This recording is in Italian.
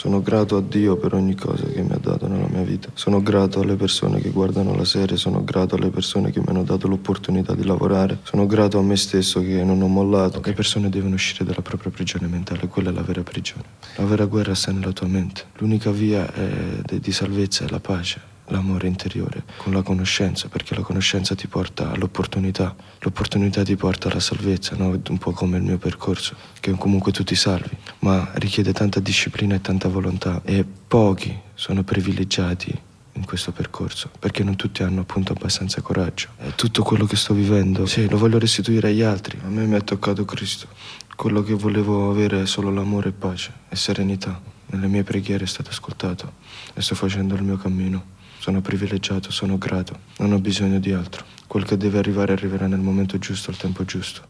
Sono grato a Dio per ogni cosa che mi ha dato nella mia vita. Sono grato alle persone che guardano la serie, sono grato alle persone che mi hanno dato l'opportunità di lavorare. Sono grato a me stesso che non ho mollato. Le persone devono uscire dalla propria prigione mentale, quella è la vera prigione. La vera guerra sta nella tua mente. L'unica via è di salvezza è la pace l'amore interiore, con la conoscenza, perché la conoscenza ti porta all'opportunità, l'opportunità ti porta alla salvezza, no? un po' come il mio percorso, che comunque tu ti salvi, ma richiede tanta disciplina e tanta volontà e pochi sono privilegiati in questo percorso, perché non tutti hanno appunto abbastanza coraggio. E tutto quello che sto vivendo, sì, lo voglio restituire agli altri. A me mi ha toccato Cristo. Quello che volevo avere è solo l'amore e pace e serenità. Nelle mie preghiere è stato ascoltato e sto facendo il mio cammino. Sono privilegiato, sono grato, non ho bisogno di altro. Quel che deve arrivare arriverà nel momento giusto, al tempo giusto.